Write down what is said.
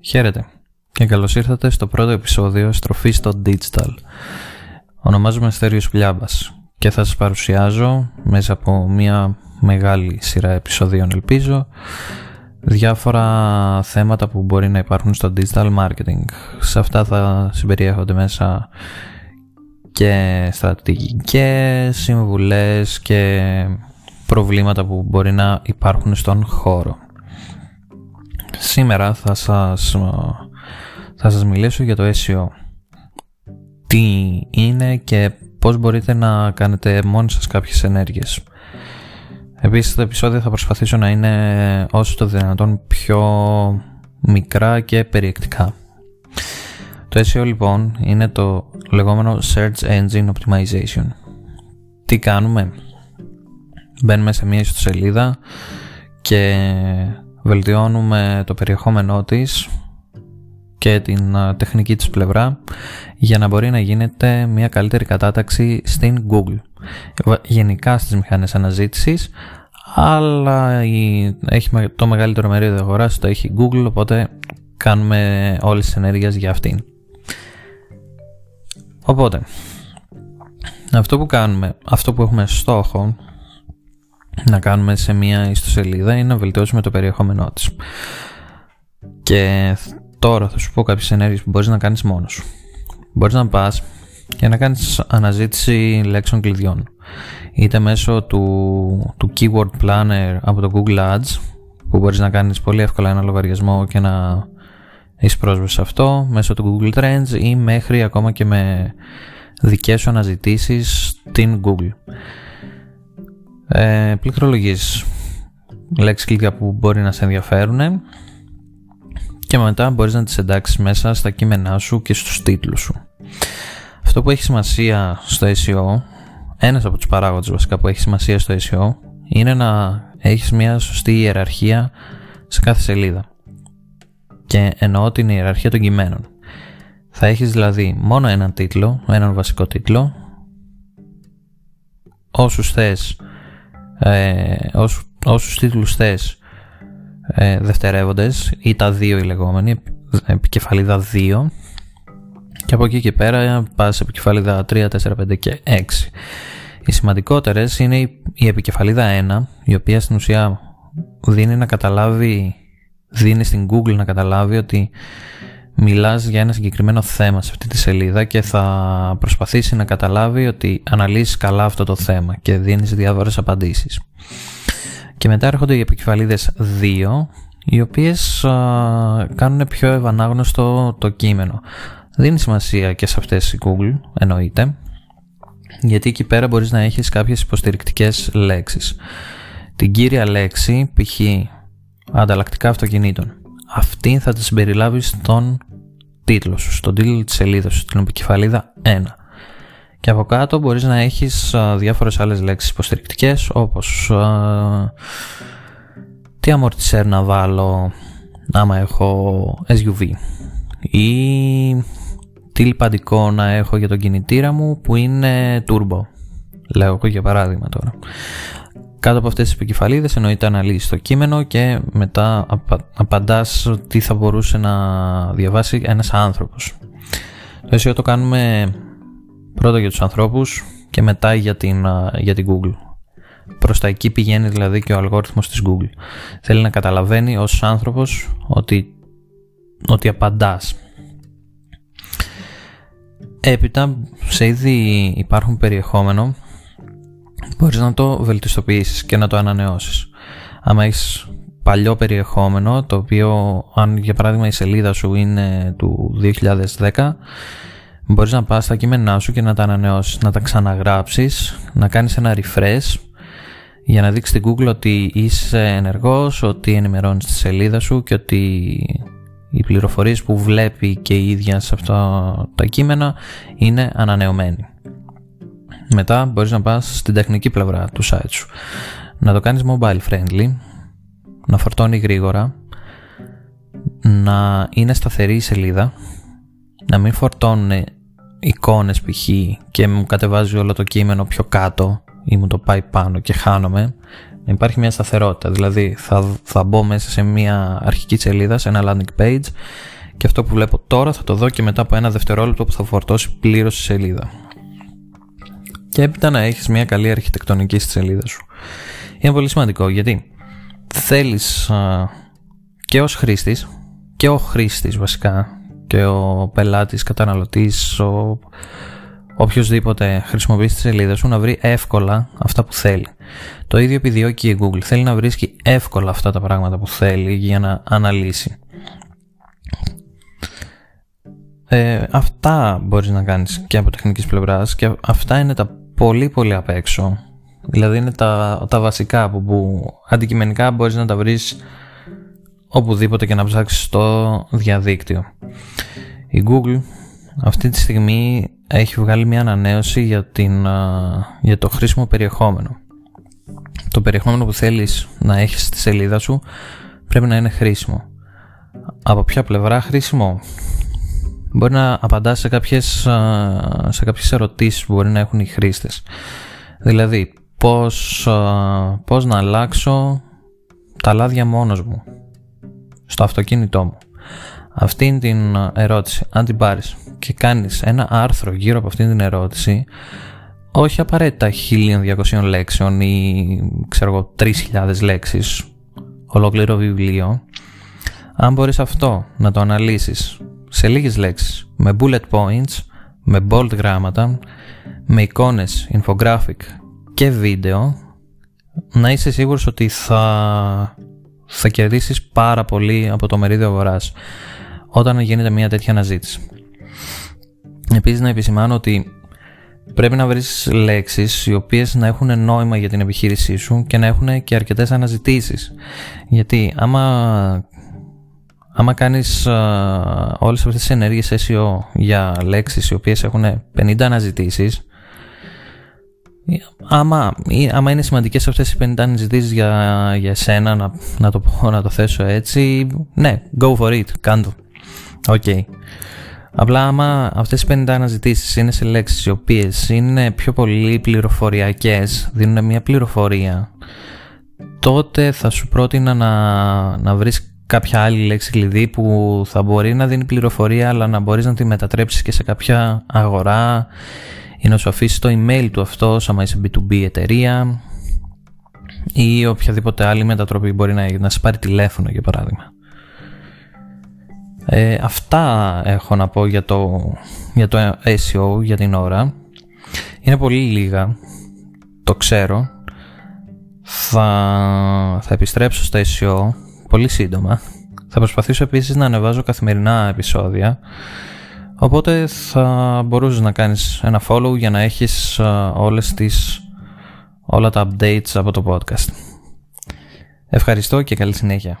Χαίρετε και καλώς ήρθατε στο πρώτο επεισόδιο «Στροφή στο Digital». Ονομάζομαι Στέριος Πλιάμπας και θα σας παρουσιάζω μέσα από μια μεγάλη σειρά επεισοδίων ελπίζω διάφορα θέματα που μπορεί να υπάρχουν στο digital marketing. Σε αυτά θα συμπεριέχονται μέσα και στρατηγικές, συμβουλές και προβλήματα που μπορεί να υπάρχουν στον χώρο. Σήμερα θα σας, θα σας μιλήσω για το SEO. Τι είναι και πώς μπορείτε να κάνετε μόνοι σας κάποιες ενέργειες. Επίσης το επεισόδιο θα προσπαθήσω να είναι όσο το δυνατόν πιο μικρά και περιεκτικά. Το SEO λοιπόν είναι το λεγόμενο Search Engine Optimization. Τι κάνουμε; Μπαίνουμε σε μια ιστοσελίδα και βελτιώνουμε το περιεχόμενό της και την τεχνική της πλευρά για να μπορεί να γίνεται μια καλύτερη κατάταξη στην Google. Γενικά στις μηχανές αναζήτησης αλλά η, έχει το μεγαλύτερο μερίδιο αγοράς το έχει Google οπότε κάνουμε όλες τις ενέργειες για αυτήν. Οπότε, αυτό που κάνουμε, αυτό που έχουμε στόχο να κάνουμε σε μια ιστοσελίδα είναι να βελτιώσουμε το περιεχόμενό της. Και τώρα θα σου πω κάποιες ενέργειες που μπορείς να κάνεις μόνος σου. Μπορείς να πας και να κάνεις αναζήτηση λέξεων κλειδιών. Είτε μέσω του, του Keyword Planner από το Google Ads που μπορείς να κάνεις πολύ εύκολα ένα λογαριασμό και να έχεις πρόσβαση σε αυτό μέσω του Google Trends ή μέχρι ακόμα και με δικές σου αναζητήσεις στην Google. Ε, πληκτρολογείς λέξεις κλειδιά που μπορεί να σε ενδιαφέρουν και μετά μπορείς να τις εντάξεις μέσα στα κείμενά σου και στους τίτλους σου. Αυτό που έχει σημασία στο SEO, ένας από τους παράγοντες βασικά που έχει σημασία στο SEO, είναι να έχεις μια σωστή ιεραρχία σε κάθε σελίδα. Και εννοώ την ιεραρχία των κειμένων. Θα έχεις δηλαδή μόνο έναν τίτλο, έναν βασικό τίτλο, όσους θες ε, όσους, όσους τίτλους θες ε, δευτερεύοντες ή τα δύο οι λεγόμενοι, επικεφαλίδα 2 και από εκεί και πέρα πας επικεφαλίδα 3, 4, 5 και 6. Οι σημαντικότερες είναι η επικεφαλίδα 1, η οποία στην ουσία δίνει να καταλάβει, δίνει στην Google να καταλάβει ότι μιλάς για ένα συγκεκριμένο θέμα σε αυτή τη σελίδα και θα προσπαθήσει να καταλάβει ότι αναλύσεις καλά αυτό το θέμα και δίνεις διάφορες απαντήσεις. Και μετά έρχονται οι επικεφαλίδες 2, οι οποίες κάνουν πιο ευανάγνωστο το κείμενο. Δίνει σημασία και σε αυτές η Google, εννοείται, γιατί εκεί πέρα μπορείς να έχεις κάποιες υποστηρικτικές λέξεις. Την κύρια λέξη, π.χ. ανταλλακτικά αυτοκινήτων. Αυτή θα τη συμπεριλάβεις στον τίτλος σου, στον τίτλο της σελίδας σου, στην επικεφαλίδα 1. Και από κάτω μπορείς να έχεις α, διάφορες άλλες λέξεις υποστηρικτικές όπως α, τι αμορτισέρ να βάλω άμα έχω SUV ή τι λιπαντικό να έχω για τον κινητήρα μου που είναι turbo. Λέω εγώ για παράδειγμα τώρα. Κάτω από αυτές τις επικεφαλίδες εννοείται αναλύεις το κείμενο και μετά απαντάς τι θα μπορούσε να διαβάσει ένας άνθρωπος. Το SEO το κάνουμε πρώτα για τους ανθρώπους και μετά για την, για την Google. Προς τα εκεί πηγαίνει δηλαδή και ο αλγόριθμος της Google. Θέλει να καταλαβαίνει ως άνθρωπος ότι, ότι απαντάς. Έπειτα σε ήδη υπάρχουν περιεχόμενο μπορείς να το βελτιστοποιήσεις και να το ανανεώσεις. Αν έχεις παλιό περιεχόμενο, το οποίο αν για παράδειγμα η σελίδα σου είναι του 2010, μπορείς να πας στα κείμενά σου και να τα ανανεώσεις, να τα ξαναγράψεις, να κάνεις ένα refresh για να δείξεις στην Google ότι είσαι ενεργός, ότι ενημερώνεις τη σελίδα σου και ότι οι πληροφορίες που βλέπει και η ίδια σε αυτά τα κείμενα είναι ανανεωμένοι. Μετά μπορείς να πας στην τεχνική πλευρά του site σου. Να το κάνεις mobile friendly, να φορτώνει γρήγορα, να είναι σταθερή η σελίδα, να μην φορτώνουν εικόνες π.χ. και μου κατεβάζει όλο το κείμενο πιο κάτω ή μου το πάει πάνω και χάνομαι, υπάρχει μια σταθερότητα. Δηλαδή θα, θα μπω μέσα σε μια αρχική σελίδα, σε ένα landing page και αυτό που βλέπω τώρα θα το δω και μετά από ένα δευτερόλεπτο που θα φορτώσει πλήρως τη σελίδα. Και έπειτα να έχεις μια καλή αρχιτεκτονική στη σελίδα σου. Είναι πολύ σημαντικό γιατί θέλεις και ως χρήστης και ο χρήστης βασικά και ο πελάτης, καταναλωτής, ο οποιοδήποτε χρησιμοποιήσει τη σελίδα σου να βρει εύκολα αυτά που θέλει. Το ίδιο επιδιώκει η Google. Θέλει να βρίσκει εύκολα αυτά τα πράγματα που θέλει για να αναλύσει. Ε, αυτά μπορείς να κάνεις και από τεχνικής πλευράς και αυτά είναι τα πολύ πολύ απ' έξω. Δηλαδή είναι τα, τα βασικά που, που αντικειμενικά μπορείς να τα βρεις οπουδήποτε και να ψάξεις στο διαδίκτυο. Η Google αυτή τη στιγμή έχει βγάλει μια ανανέωση για, την, για το χρήσιμο περιεχόμενο. Το περιεχόμενο που θέλεις να έχεις στη σελίδα σου πρέπει να είναι χρήσιμο. Από ποια πλευρά χρήσιμο; Μπορεί να απαντάς σε κάποιες, σε κάποιες ερωτήσεις που μπορεί να έχουν οι χρήστες. Δηλαδή, πώς, πώς να αλλάξω τα λάδια μόνος μου στο αυτοκίνητό μου. Αυτή την ερώτηση, αν την πάρεις και κάνεις ένα άρθρο γύρω από αυτή την ερώτηση, όχι απαραίτητα 1200 λέξεων ή ξέρω εγώ 3000 λέξεις, ολόκληρο βιβλίο, αν μπορείς αυτό να το αναλύσεις σε λίγες λέξεις, με bullet points, με bold γράμματα, με εικόνες, infographic και βίντεο, να είσαι σίγουρος ότι θα, θα κερδίσεις πάρα πολύ από το μερίδιο αγοράς όταν γίνεται μια τέτοια αναζήτηση. Επίσης να επισημάνω ότι πρέπει να βρεις λέξεις οι οποίες να έχουν νόημα για την επιχείρησή σου και να έχουν και αρκετές αναζητήσεις. Γιατί άμα, άμα κάνεις α, όλες αυτές τις ενέργειες SEO για λέξεις οι οποίες έχουν 50 αναζητήσεις Άμα, άμα είναι σημαντικές αυτές οι 50 αναζητήσεις για, για εσένα να, να, το, να το θέσω έτσι ναι, go for it, κάντο OK. Okay. Απλά άμα αυτές οι 50 αναζητήσεις είναι σε λέξεις οι οποίες είναι πιο πολύ πληροφοριακές, δίνουν μια πληροφορία, τότε θα σου πρότεινα να, να βρεις κάποια άλλη λέξη κλειδί που θα μπορεί να δίνει πληροφορία αλλά να μπορείς να τη μετατρέψεις και σε κάποια αγορά ή να σου αφήσει το email του αυτό άμα είσαι B2B εταιρεία ή οποιαδήποτε άλλη μετατροπή μπορεί να, να σε πάρει τηλέφωνο για παράδειγμα. Ε, αυτά έχω να πω για το, για το SEO για την ώρα. Είναι πολύ λίγα, το ξέρω. Θα, θα επιστρέψω στο SEO πολύ σύντομα. Θα προσπαθήσω επίσης να ανεβάζω καθημερινά επεισόδια. Οπότε θα μπορούσες να κάνεις ένα follow για να έχεις όλες τις, όλα τα updates από το podcast. Ευχαριστώ και καλή συνέχεια.